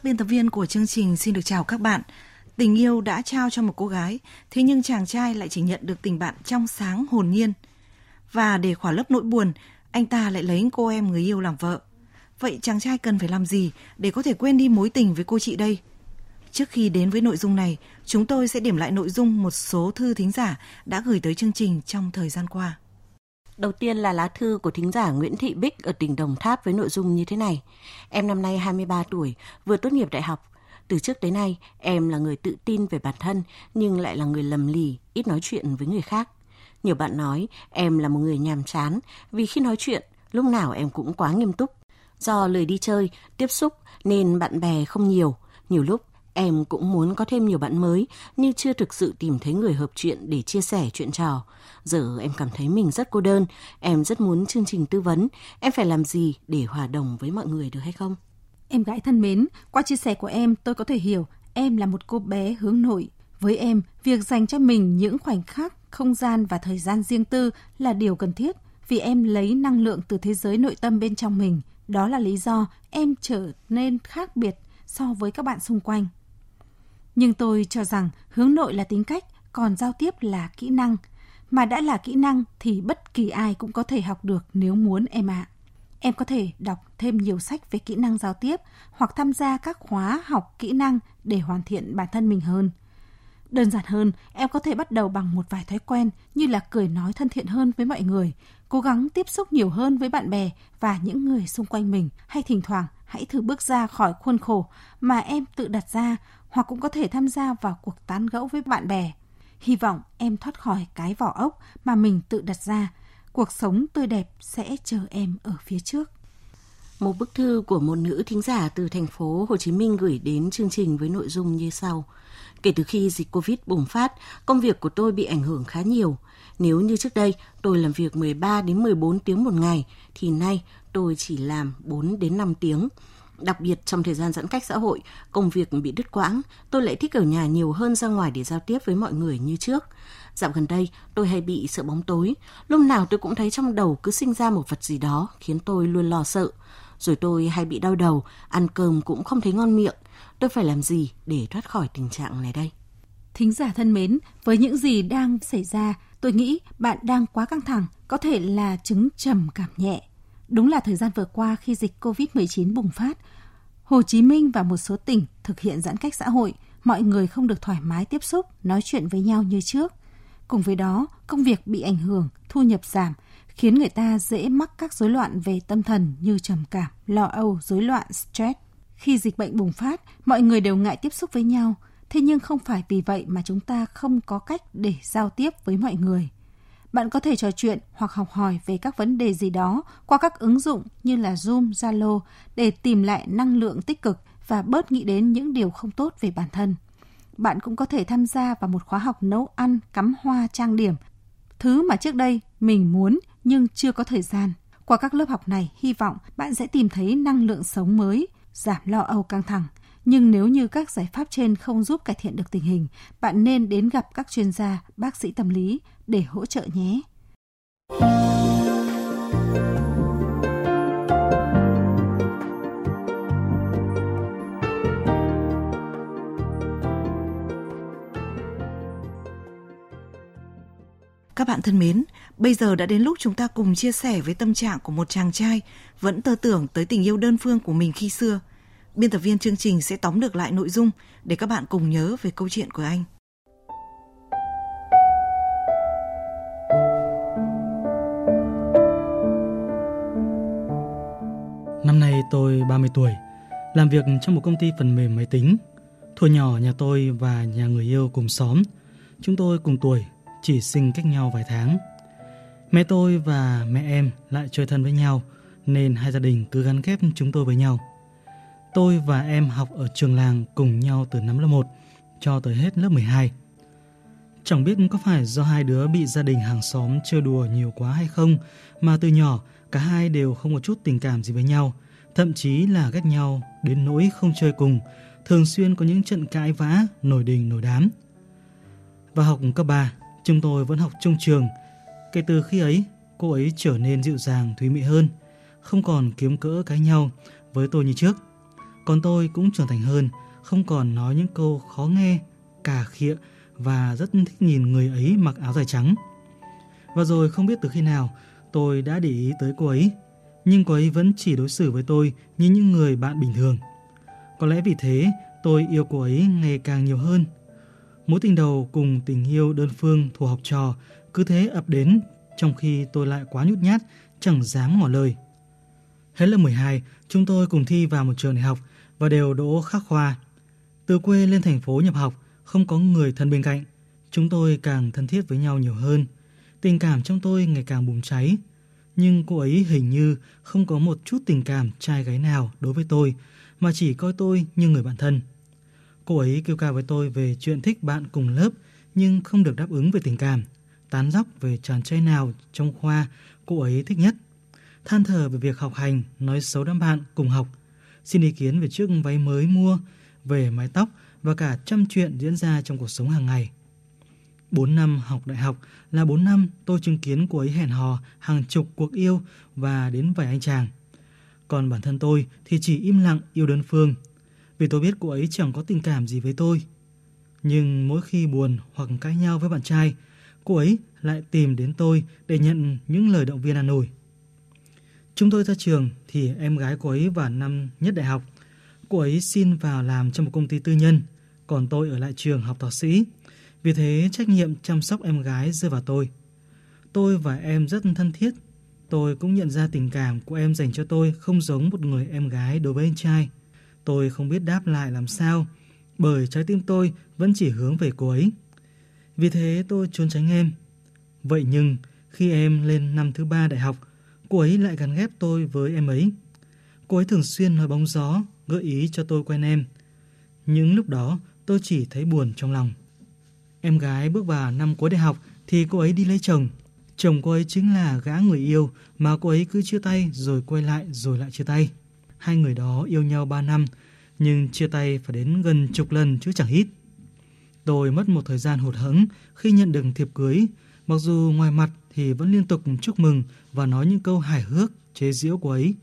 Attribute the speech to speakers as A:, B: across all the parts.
A: Các biên tập viên của chương trình xin được chào các bạn. Tình yêu đã trao cho một cô gái, thế nhưng chàng trai lại chỉ nhận được tình bạn trong sáng hồn nhiên. Và để khỏa lấp nỗi buồn, anh ta lại lấy cô em người yêu làm vợ. Vậy chàng trai cần phải làm gì để có thể quên đi mối tình với cô chị đây? Trước khi đến với nội dung này, chúng tôi sẽ điểm lại nội dung một số thư thính giả đã gửi tới chương trình trong thời gian qua.
B: Đầu tiên là lá thư của thính giả Nguyễn Thị Bích ở tỉnh Đồng Tháp với nội dung như thế này. Em năm nay 23 tuổi, vừa tốt nghiệp đại học. Từ trước tới nay, em là người tự tin về bản thân nhưng lại là người lầm lì, ít nói chuyện với người khác. Nhiều bạn nói em là một người nhàm chán vì khi nói chuyện, lúc nào em cũng quá nghiêm túc. Do lười đi chơi, tiếp xúc nên bạn bè không nhiều. Nhiều lúc Em cũng muốn có thêm nhiều bạn mới, nhưng chưa thực sự tìm thấy người hợp chuyện để chia sẻ chuyện trò. Giờ em cảm thấy mình rất cô đơn, em rất muốn chương trình tư vấn. Em phải làm gì để hòa đồng với mọi người được hay không?
C: Em gái thân mến, qua chia sẻ của em tôi có thể hiểu em là một cô bé hướng nội. Với em, việc dành cho mình những khoảnh khắc, không gian và thời gian riêng tư là điều cần thiết vì em lấy năng lượng từ thế giới nội tâm bên trong mình. Đó là lý do em trở nên khác biệt so với các bạn xung quanh. Nhưng tôi cho rằng hướng nội là tính cách, còn giao tiếp là kỹ năng. Mà đã là kỹ năng thì bất kỳ ai cũng có thể học được nếu muốn em ạ. À. Em có thể đọc thêm nhiều sách về kỹ năng giao tiếp hoặc tham gia các khóa học kỹ năng để hoàn thiện bản thân mình hơn. Đơn giản hơn, em có thể bắt đầu bằng một vài thói quen như là cười nói thân thiện hơn với mọi người, cố gắng tiếp xúc nhiều hơn với bạn bè và những người xung quanh mình hay thỉnh thoảng hãy thử bước ra khỏi khuôn khổ mà em tự đặt ra hoặc cũng có thể tham gia vào cuộc tán gẫu với bạn bè. Hy vọng em thoát khỏi cái vỏ ốc mà mình tự đặt ra. Cuộc sống tươi đẹp sẽ chờ em ở phía trước.
B: Một bức thư của một nữ thính giả từ thành phố Hồ Chí Minh gửi đến chương trình với nội dung như sau. Kể từ khi dịch Covid bùng phát, công việc của tôi bị ảnh hưởng khá nhiều. Nếu như trước đây tôi làm việc 13 đến 14 tiếng một ngày thì nay tôi chỉ làm 4 đến 5 tiếng. Đặc biệt trong thời gian giãn cách xã hội, công việc bị đứt quãng, tôi lại thích ở nhà nhiều hơn ra ngoài để giao tiếp với mọi người như trước. Dạo gần đây, tôi hay bị sợ bóng tối. Lúc nào tôi cũng thấy trong đầu cứ sinh ra một vật gì đó khiến tôi luôn lo sợ. Rồi tôi hay bị đau đầu, ăn cơm cũng không thấy ngon miệng. Tôi phải làm gì để thoát khỏi tình trạng này đây?
C: Thính giả thân mến, với những gì đang xảy ra, tôi nghĩ bạn đang quá căng thẳng, có thể là chứng trầm cảm nhẹ Đúng là thời gian vừa qua khi dịch COVID-19 bùng phát, Hồ Chí Minh và một số tỉnh thực hiện giãn cách xã hội, mọi người không được thoải mái tiếp xúc, nói chuyện với nhau như trước. Cùng với đó, công việc bị ảnh hưởng, thu nhập giảm, khiến người ta dễ mắc các rối loạn về tâm thần như trầm cảm, lo âu, rối loạn stress. Khi dịch bệnh bùng phát, mọi người đều ngại tiếp xúc với nhau, thế nhưng không phải vì vậy mà chúng ta không có cách để giao tiếp với mọi người bạn có thể trò chuyện hoặc học hỏi về các vấn đề gì đó qua các ứng dụng như là Zoom, Zalo để tìm lại năng lượng tích cực và bớt nghĩ đến những điều không tốt về bản thân. Bạn cũng có thể tham gia vào một khóa học nấu ăn, cắm hoa, trang điểm, thứ mà trước đây mình muốn nhưng chưa có thời gian. Qua các lớp học này, hy vọng bạn sẽ tìm thấy năng lượng sống mới, giảm lo âu căng thẳng. Nhưng nếu như các giải pháp trên không giúp cải thiện được tình hình, bạn nên đến gặp các chuyên gia, bác sĩ tâm lý để hỗ trợ nhé.
A: Các bạn thân mến, bây giờ đã đến lúc chúng ta cùng chia sẻ với tâm trạng của một chàng trai vẫn tơ tưởng tới tình yêu đơn phương của mình khi xưa. Biên tập viên chương trình sẽ tóm được lại nội dung để các bạn cùng nhớ về câu chuyện của anh.
D: Năm nay tôi 30 tuổi, làm việc trong một công ty phần mềm máy tính. Thuở nhỏ nhà tôi và nhà người yêu cùng xóm, chúng tôi cùng tuổi, chỉ sinh cách nhau vài tháng. Mẹ tôi và mẹ em lại chơi thân với nhau nên hai gia đình cứ gắn kết chúng tôi với nhau. Tôi và em học ở trường làng cùng nhau từ năm lớp 1 cho tới hết lớp 12. Chẳng biết có phải do hai đứa bị gia đình hàng xóm chơi đùa nhiều quá hay không mà từ nhỏ cả hai đều không có chút tình cảm gì với nhau, thậm chí là ghét nhau đến nỗi không chơi cùng, thường xuyên có những trận cãi vã, nổi đình nổi đám. Và học cấp 3, chúng tôi vẫn học chung trường. Kể từ khi ấy, cô ấy trở nên dịu dàng, thúy mị hơn, không còn kiếm cỡ cãi nhau với tôi như trước. Còn tôi cũng trưởng thành hơn, không còn nói những câu khó nghe, cà khịa và rất thích nhìn người ấy mặc áo dài trắng. Và rồi không biết từ khi nào tôi đã để ý tới cô ấy, nhưng cô ấy vẫn chỉ đối xử với tôi như những người bạn bình thường. Có lẽ vì thế tôi yêu cô ấy ngày càng nhiều hơn. Mối tình đầu cùng tình yêu đơn phương thuộc học trò cứ thế ập đến trong khi tôi lại quá nhút nhát, chẳng dám ngỏ lời. Hết lớp 12, chúng tôi cùng thi vào một trường đại học và đều đỗ khắc khoa. Từ quê lên thành phố nhập học, không có người thân bên cạnh, chúng tôi càng thân thiết với nhau nhiều hơn. Tình cảm trong tôi ngày càng bùng cháy. Nhưng cô ấy hình như không có một chút tình cảm trai gái nào đối với tôi, mà chỉ coi tôi như người bạn thân. Cô ấy kêu ca với tôi về chuyện thích bạn cùng lớp, nhưng không được đáp ứng về tình cảm. Tán dóc về chàng trai nào trong khoa cô ấy thích nhất. Than thở về việc học hành, nói xấu đám bạn cùng học. Xin ý kiến về chiếc váy mới mua, về mái tóc và cả trăm chuyện diễn ra trong cuộc sống hàng ngày. 4 năm học đại học là 4 năm tôi chứng kiến cô ấy hẹn hò hàng chục cuộc yêu và đến vài anh chàng. Còn bản thân tôi thì chỉ im lặng yêu đơn phương, vì tôi biết cô ấy chẳng có tình cảm gì với tôi. Nhưng mỗi khi buồn hoặc cãi nhau với bạn trai, cô ấy lại tìm đến tôi để nhận những lời động viên an ủi. Chúng tôi ra trường thì em gái cô ấy vào năm nhất đại học. Cô ấy xin vào làm trong một công ty tư nhân, còn tôi ở lại trường học thạc sĩ. Vì thế trách nhiệm chăm sóc em gái rơi vào tôi. Tôi và em rất thân thiết. Tôi cũng nhận ra tình cảm của em dành cho tôi không giống một người em gái đối với anh trai. Tôi không biết đáp lại làm sao, bởi trái tim tôi vẫn chỉ hướng về cô ấy. Vì thế tôi trốn tránh em. Vậy nhưng khi em lên năm thứ ba đại học, cô ấy lại gắn ghép tôi với em ấy. Cô ấy thường xuyên nói bóng gió, gợi ý cho tôi quen em. Những lúc đó tôi chỉ thấy buồn trong lòng. Em gái bước vào năm cuối đại học thì cô ấy đi lấy chồng. Chồng cô ấy chính là gã người yêu mà cô ấy cứ chia tay rồi quay lại rồi lại chia tay. Hai người đó yêu nhau 3 năm nhưng chia tay phải đến gần chục lần chứ chẳng ít. Tôi mất một thời gian hụt hẫng khi nhận được thiệp cưới, mặc dù ngoài mặt thì vẫn liên tục chúc mừng và nói những câu hài hước, chế giễu cô ấy.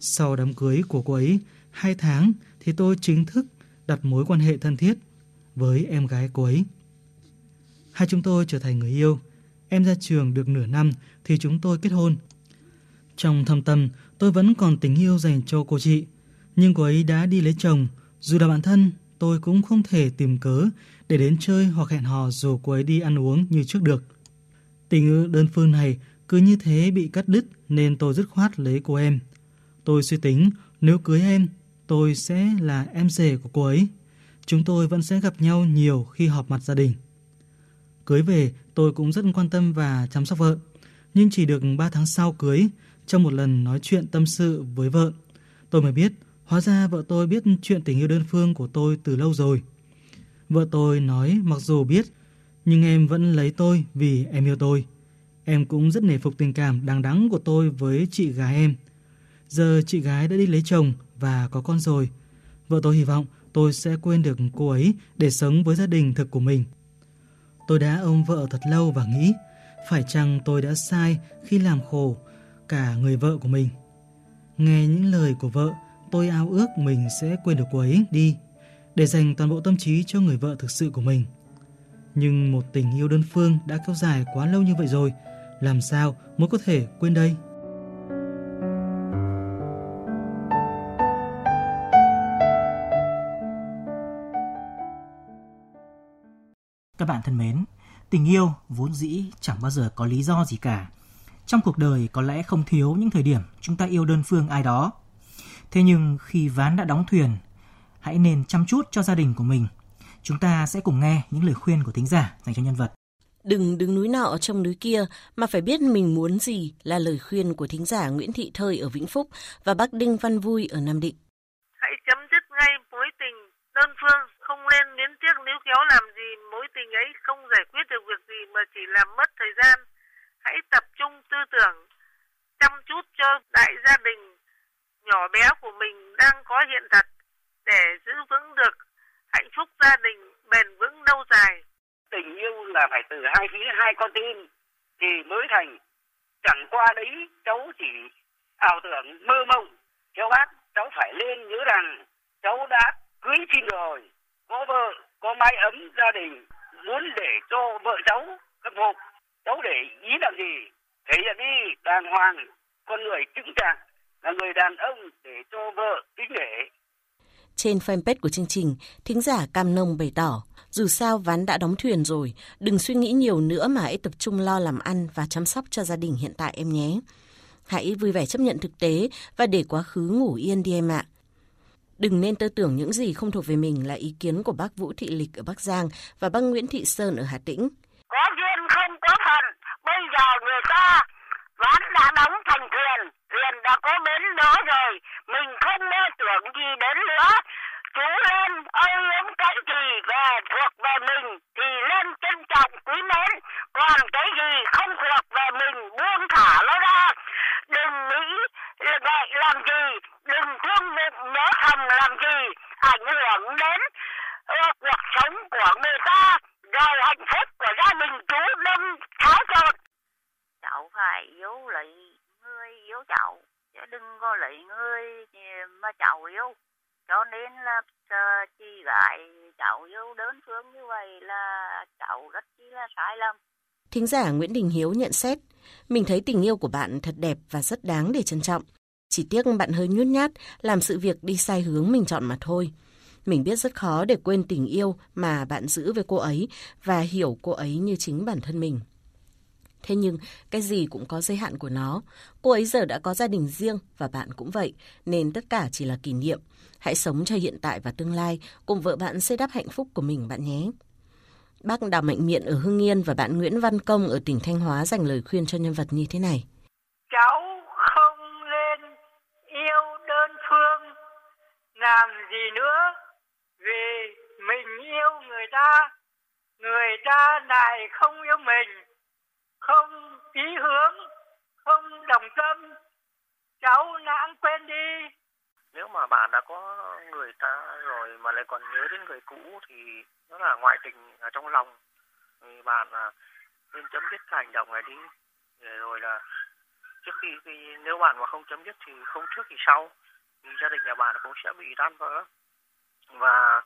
D: Sau đám cưới của cô ấy, hai tháng thì tôi chính thức đặt mối quan hệ thân thiết với em gái cô ấy. Hai chúng tôi trở thành người yêu. Em ra trường được nửa năm thì chúng tôi kết hôn. Trong thâm tâm, tôi vẫn còn tình yêu dành cho cô chị. Nhưng cô ấy đã đi lấy chồng. Dù là bạn thân, tôi cũng không thể tìm cớ để đến chơi hoặc hẹn hò dù cô ấy đi ăn uống như trước được. Tình yêu đơn phương này cứ như thế bị cắt đứt nên tôi dứt khoát lấy cô em. Tôi suy tính nếu cưới em, tôi sẽ là em rể của cô ấy. Chúng tôi vẫn sẽ gặp nhau nhiều khi họp mặt gia đình. Cưới về, tôi cũng rất quan tâm và chăm sóc vợ. Nhưng chỉ được 3 tháng sau cưới, trong một lần nói chuyện tâm sự với vợ, tôi mới biết hóa ra vợ tôi biết chuyện tình yêu đơn phương của tôi từ lâu rồi. Vợ tôi nói mặc dù biết, nhưng em vẫn lấy tôi vì em yêu tôi. Em cũng rất nể phục tình cảm đằng đẵng của tôi với chị gái em. Giờ chị gái đã đi lấy chồng và có con rồi. Vợ tôi hy vọng tôi sẽ quên được cô ấy để sống với gia đình thực của mình. Tôi đã ôm vợ thật lâu và nghĩ phải chăng tôi đã sai khi làm khổ cả người vợ của mình. Nghe những lời của vợ, tôi ao ước mình sẽ quên được cô ấy đi để dành toàn bộ tâm trí cho người vợ thực sự của mình. Nhưng một tình yêu đơn phương đã kéo dài quá lâu như vậy rồi, làm sao mới có thể quên đây?
E: Các bạn thân mến, tình yêu vốn dĩ chẳng bao giờ có lý do gì cả. Trong cuộc đời có lẽ không thiếu những thời điểm chúng ta yêu đơn phương ai đó. Thế nhưng khi ván đã đóng thuyền, hãy nên chăm chút cho gia đình của mình. Chúng ta sẽ cùng nghe những lời khuyên của thính giả dành cho nhân vật.
B: Đừng đứng núi nọ trong núi kia mà phải biết mình muốn gì là lời khuyên của thính giả Nguyễn Thị Thơi ở Vĩnh Phúc và bác Đinh Văn Vui ở Nam Định.
F: Hãy chấm dứt ngay mối tình đơn phương, không nên luyến tiếc níu kéo làm gì mối tình ấy không giải quyết được việc gì mà chỉ làm mất thời gian. Hãy tập trung tư tưởng, chăm chút cho đại gia đình nhỏ bé của mình đang có hiện thật để giữ vững được hạnh phúc gia đình bền vững lâu dài.
G: Tình yêu là phải từ hai phía, hai con tim thì mới thành. Chẳng qua đấy, cháu chỉ ảo tưởng, mơ mộng. Theo bác, cháu phải lên nhớ rằng cháu đã cưới xin rồi. Có vợ, có mái ấm gia đình. Muốn để cho vợ cháu khắc phục cháu để ý làm gì? Thể hiện đi, đàng hoàng, con người chứng trạng là người đàn ông để cho vợ kính nể
B: trên fanpage của chương trình, thính giả Cam Nông bày tỏ, dù sao ván đã đóng thuyền rồi, đừng suy nghĩ nhiều nữa mà hãy tập trung lo làm ăn và chăm sóc cho gia đình hiện tại em nhé. Hãy vui vẻ chấp nhận thực tế và để quá khứ ngủ yên đi em ạ. Đừng nên tư tưởng những gì không thuộc về mình là ý kiến của bác Vũ Thị Lịch ở Bắc Giang và bác Nguyễn Thị Sơn ở Hà Tĩnh.
H: Có duyên không có phần, bây giờ người ta ván đã đóng thành thuyền, thuyền đã có bến đó rồi, mình không mơ tưởng gì đến nữa. Chú lên ơi yếm cái gì về thuộc về mình thì lên trân trọng quý mến, còn cái gì không thuộc về mình buông thả nó ra. Đừng nghĩ vậy làm gì, đừng thương bụng nhớ thầm làm gì, ảnh hưởng đến uh, cuộc sống của người ta, rồi hạnh phúc của gia đình chú đâm tháo trộn.
I: Cháu phải yêu lấy người yêu cháu chứ đừng có lấy người mà cháu yêu cho nên là uh, chị gái cháu yêu đơn phương như vậy là cháu rất chi là sai lầm
B: Thính giả Nguyễn Đình Hiếu nhận xét, mình thấy tình yêu của bạn thật đẹp và rất đáng để trân trọng. Chỉ tiếc bạn hơi nhút nhát, làm sự việc đi sai hướng mình chọn mà thôi. Mình biết rất khó để quên tình yêu mà bạn giữ với cô ấy và hiểu cô ấy như chính bản thân mình. Thế nhưng, cái gì cũng có giới hạn của nó. Cô ấy giờ đã có gia đình riêng và bạn cũng vậy, nên tất cả chỉ là kỷ niệm. Hãy sống cho hiện tại và tương lai, cùng vợ bạn xây đắp hạnh phúc của mình bạn nhé. Bác Đào Mạnh Miện ở Hưng Yên và bạn Nguyễn Văn Công ở tỉnh Thanh Hóa dành lời khuyên cho nhân vật như thế này.
F: Cháu không nên yêu đơn phương, làm gì nữa, vì mình yêu người ta, người ta lại không yêu mình. Không ý hướng không đồng tâm. Cháu lãng quên đi
J: nếu mà bạn đã có người ta rồi mà lại còn nhớ đến người cũ thì nó là ngoại tình ở trong lòng. Thì bạn à, nên chấm dứt cái hành động này đi. Để rồi là trước khi, khi nếu bạn mà không chấm dứt thì không trước thì sau. Thì gia đình nhà bạn cũng sẽ bị tan vỡ. Và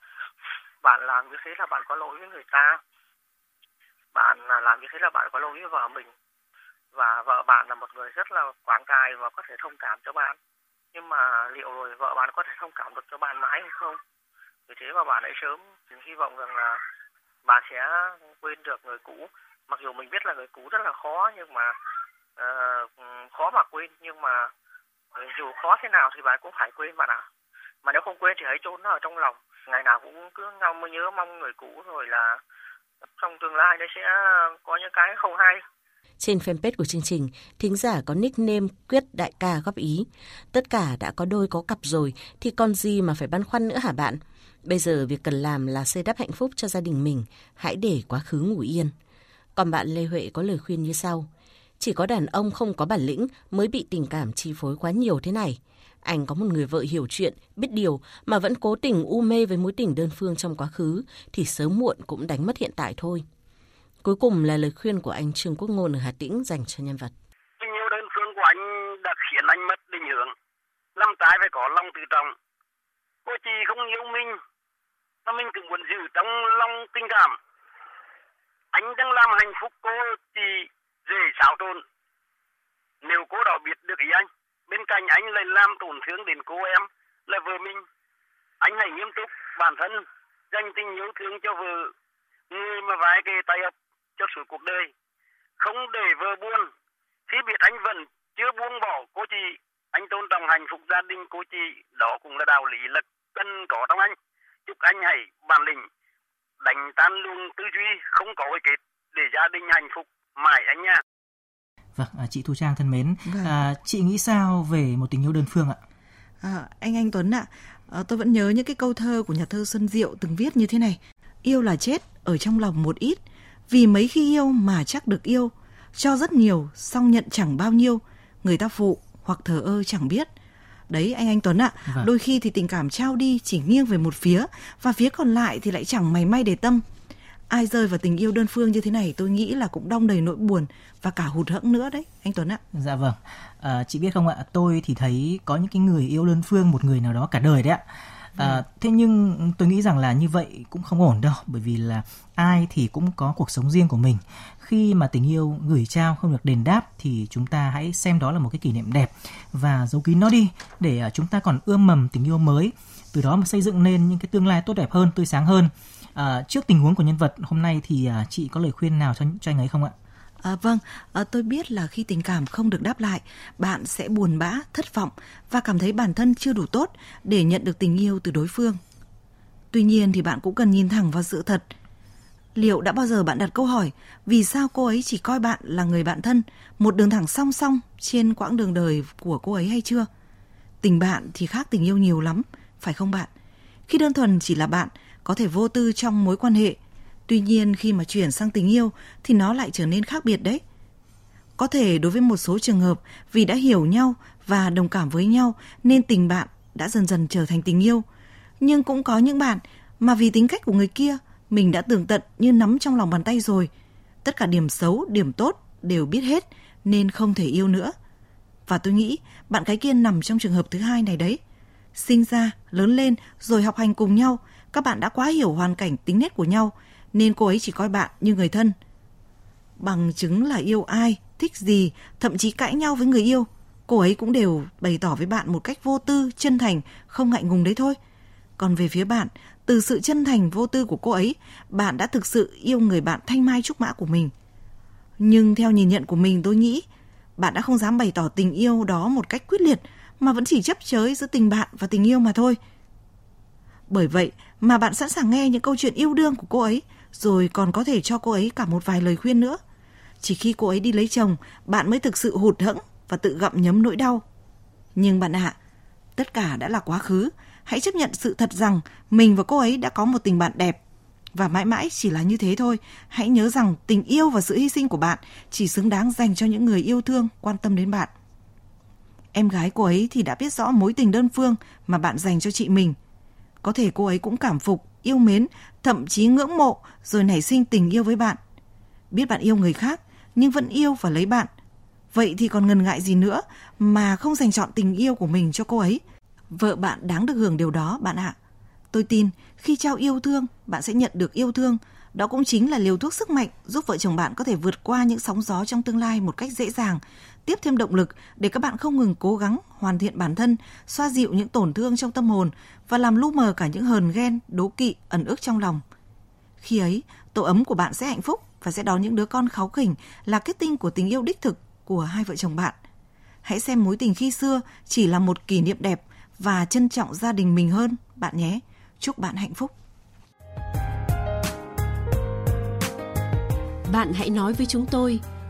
J: bạn làm như thế là bạn có lỗi với người ta. Bạn à, làm như thế là bạn có lỗi với vợ mình. Và vợ bạn là một người rất là quảng tài và có thể thông cảm cho bạn nhưng mà liệu rồi vợ bạn có thể thông cảm được cho bạn mãi hay không vì thế mà bạn ấy sớm hy vọng rằng là bạn sẽ quên được người cũ mặc dù mình biết là người cũ rất là khó nhưng mà uh, khó mà quên nhưng mà dù khó thế nào thì bạn cũng phải quên bạn ạ à. mà nếu không quên thì hãy trốn nó ở trong lòng ngày nào cũng cứ ngóng nhớ mong người cũ rồi là trong tương lai nó sẽ có những cái không hay.
B: Trên fanpage của chương trình, thính giả có nickname Quyết Đại ca góp ý. Tất cả đã có đôi có cặp rồi, thì còn gì mà phải băn khoăn nữa hả bạn? Bây giờ việc cần làm là xây đắp hạnh phúc cho gia đình mình, hãy để quá khứ ngủ yên. Còn bạn Lê Huệ có lời khuyên như sau. Chỉ có đàn ông không có bản lĩnh mới bị tình cảm chi phối quá nhiều thế này. Anh có một người vợ hiểu chuyện, biết điều mà vẫn cố tình u mê với mối tình đơn phương trong quá khứ thì sớm muộn cũng đánh mất hiện tại thôi. Cuối cùng là lời khuyên của anh Trương Quốc Ngôn ở Hà Tĩnh dành cho nhân vật.
G: Tình yêu đơn phương của anh đã khiến anh mất định hướng. Làm trái phải có lòng tự trọng. Cô chị không yêu mình, mà mình cũng muốn giữ trong lòng tình cảm. Anh đang làm hạnh phúc cô chị dễ xáo trộn. Nếu cô đó biết được ý anh, bên cạnh anh lại làm tổn thương đến cô em là vợ mình anh hãy nghiêm túc bản thân dành tình yêu thương cho vợ người mà vái kề tay ấp cho suốt cuộc đời không để vợ buồn khi biết anh vẫn chưa buông bỏ cô chị anh tôn trọng hạnh phúc gia đình cô chị đó cũng là đạo lý là cần có trong anh chúc anh hãy bản lĩnh đánh tan luôn tư duy không có cái kết để gia đình hạnh phúc mãi anh nha.
E: Vâng, à, chị Thu Trang thân mến, vâng. à, chị nghĩ sao về một tình yêu đơn phương ạ?
A: À, anh Anh Tuấn ạ, à, tôi vẫn nhớ những cái câu thơ của nhà thơ Xuân Diệu từng viết như thế này. Yêu là chết, ở trong lòng một ít, vì mấy khi yêu mà chắc được yêu, cho rất nhiều, song nhận chẳng bao nhiêu, người ta phụ hoặc thờ ơ chẳng biết. Đấy anh anh Tuấn ạ, vâng. đôi khi thì tình cảm trao đi chỉ nghiêng về một phía và phía còn lại thì lại chẳng mày may để tâm. Ai rơi vào tình yêu đơn phương như thế này tôi nghĩ là cũng đong đầy nỗi buồn và cả hụt hẫng nữa đấy anh Tuấn ạ.
E: Dạ vâng, à, chị biết không ạ, tôi thì thấy có những cái người yêu đơn phương một người nào đó cả đời đấy ạ. À, thế nhưng tôi nghĩ rằng là như vậy cũng không ổn đâu bởi vì là ai thì cũng có cuộc sống riêng của mình. Khi mà tình yêu gửi trao không được đền đáp thì chúng ta hãy xem đó là một cái kỷ niệm đẹp và giấu kín nó đi để à, chúng ta còn ươm mầm tình yêu mới. Từ đó mà xây dựng nên những cái tương lai tốt đẹp hơn tươi sáng hơn. À, trước tình huống của nhân vật hôm nay thì à, chị có lời khuyên nào cho cho anh ấy không ạ?
A: À, vâng, à, tôi biết là khi tình cảm không được đáp lại, bạn sẽ buồn bã, thất vọng và cảm thấy bản thân chưa đủ tốt để nhận được tình yêu từ đối phương. Tuy nhiên thì bạn cũng cần nhìn thẳng vào sự thật Liệu đã bao giờ bạn đặt câu hỏi vì sao cô ấy chỉ coi bạn là người bạn thân, một đường thẳng song song trên quãng đường đời của cô ấy hay chưa? Tình bạn thì khác tình yêu nhiều lắm, phải không bạn? Khi đơn thuần chỉ là bạn, có thể vô tư trong mối quan hệ. Tuy nhiên khi mà chuyển sang tình yêu thì nó lại trở nên khác biệt đấy. Có thể đối với một số trường hợp vì đã hiểu nhau và đồng cảm với nhau nên tình bạn đã dần dần trở thành tình yêu. Nhưng cũng có những bạn mà vì tính cách của người kia mình đã tường tận như nắm trong lòng bàn tay rồi. Tất cả điểm xấu, điểm tốt đều biết hết nên không thể yêu nữa. Và tôi nghĩ bạn cái kia nằm trong trường hợp thứ hai này đấy. Sinh ra, lớn lên rồi học hành cùng nhau, các bạn đã quá hiểu hoàn cảnh tính nết của nhau nên cô ấy chỉ coi bạn như người thân. Bằng chứng là yêu ai, thích gì, thậm chí cãi nhau với người yêu, cô ấy cũng đều bày tỏ với bạn một cách vô tư, chân thành, không ngại ngùng đấy thôi. Còn về phía bạn, từ sự chân thành vô tư của cô ấy, bạn đã thực sự yêu người bạn thanh mai trúc mã của mình. Nhưng theo nhìn nhận của mình tôi nghĩ, bạn đã không dám bày tỏ tình yêu đó một cách quyết liệt mà vẫn chỉ chấp chới giữa tình bạn và tình yêu mà thôi. Bởi vậy mà bạn sẵn sàng nghe những câu chuyện yêu đương của cô ấy, rồi còn có thể cho cô ấy cả một vài lời khuyên nữa. Chỉ khi cô ấy đi lấy chồng, bạn mới thực sự hụt hẫng và tự gặm nhấm nỗi đau. Nhưng bạn ạ, à, tất cả đã là quá khứ, hãy chấp nhận sự thật rằng mình và cô ấy đã có một tình bạn đẹp và mãi mãi chỉ là như thế thôi. Hãy nhớ rằng tình yêu và sự hy sinh của bạn chỉ xứng đáng dành cho những người yêu thương, quan tâm đến bạn. Em gái cô ấy thì đã biết rõ mối tình đơn phương mà bạn dành cho chị mình. Có thể cô ấy cũng cảm phục, yêu mến, thậm chí ngưỡng mộ rồi nảy sinh tình yêu với bạn. Biết bạn yêu người khác nhưng vẫn yêu và lấy bạn. Vậy thì còn ngần ngại gì nữa mà không dành chọn tình yêu của mình cho cô ấy – Vợ bạn đáng được hưởng điều đó bạn ạ. Tôi tin khi trao yêu thương, bạn sẽ nhận được yêu thương. Đó cũng chính là liều thuốc sức mạnh giúp vợ chồng bạn có thể vượt qua những sóng gió trong tương lai một cách dễ dàng, tiếp thêm động lực để các bạn không ngừng cố gắng hoàn thiện bản thân, xoa dịu những tổn thương trong tâm hồn và làm lu mờ cả những hờn ghen, đố kỵ, ẩn ức trong lòng. Khi ấy, tổ ấm của bạn sẽ hạnh phúc và sẽ đón những đứa con kháu khỉnh là kết tinh của tình yêu đích thực của hai vợ chồng bạn. Hãy xem mối tình khi xưa chỉ là một kỷ niệm đẹp và trân trọng gia đình mình hơn bạn nhé. Chúc bạn hạnh phúc.
K: Bạn hãy nói với chúng tôi,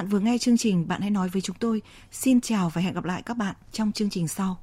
A: Bạn vừa nghe chương trình, Bạn hãy nói với chúng tôi. Xin chào và hẹn gặp lại các bạn trong chương trình sau.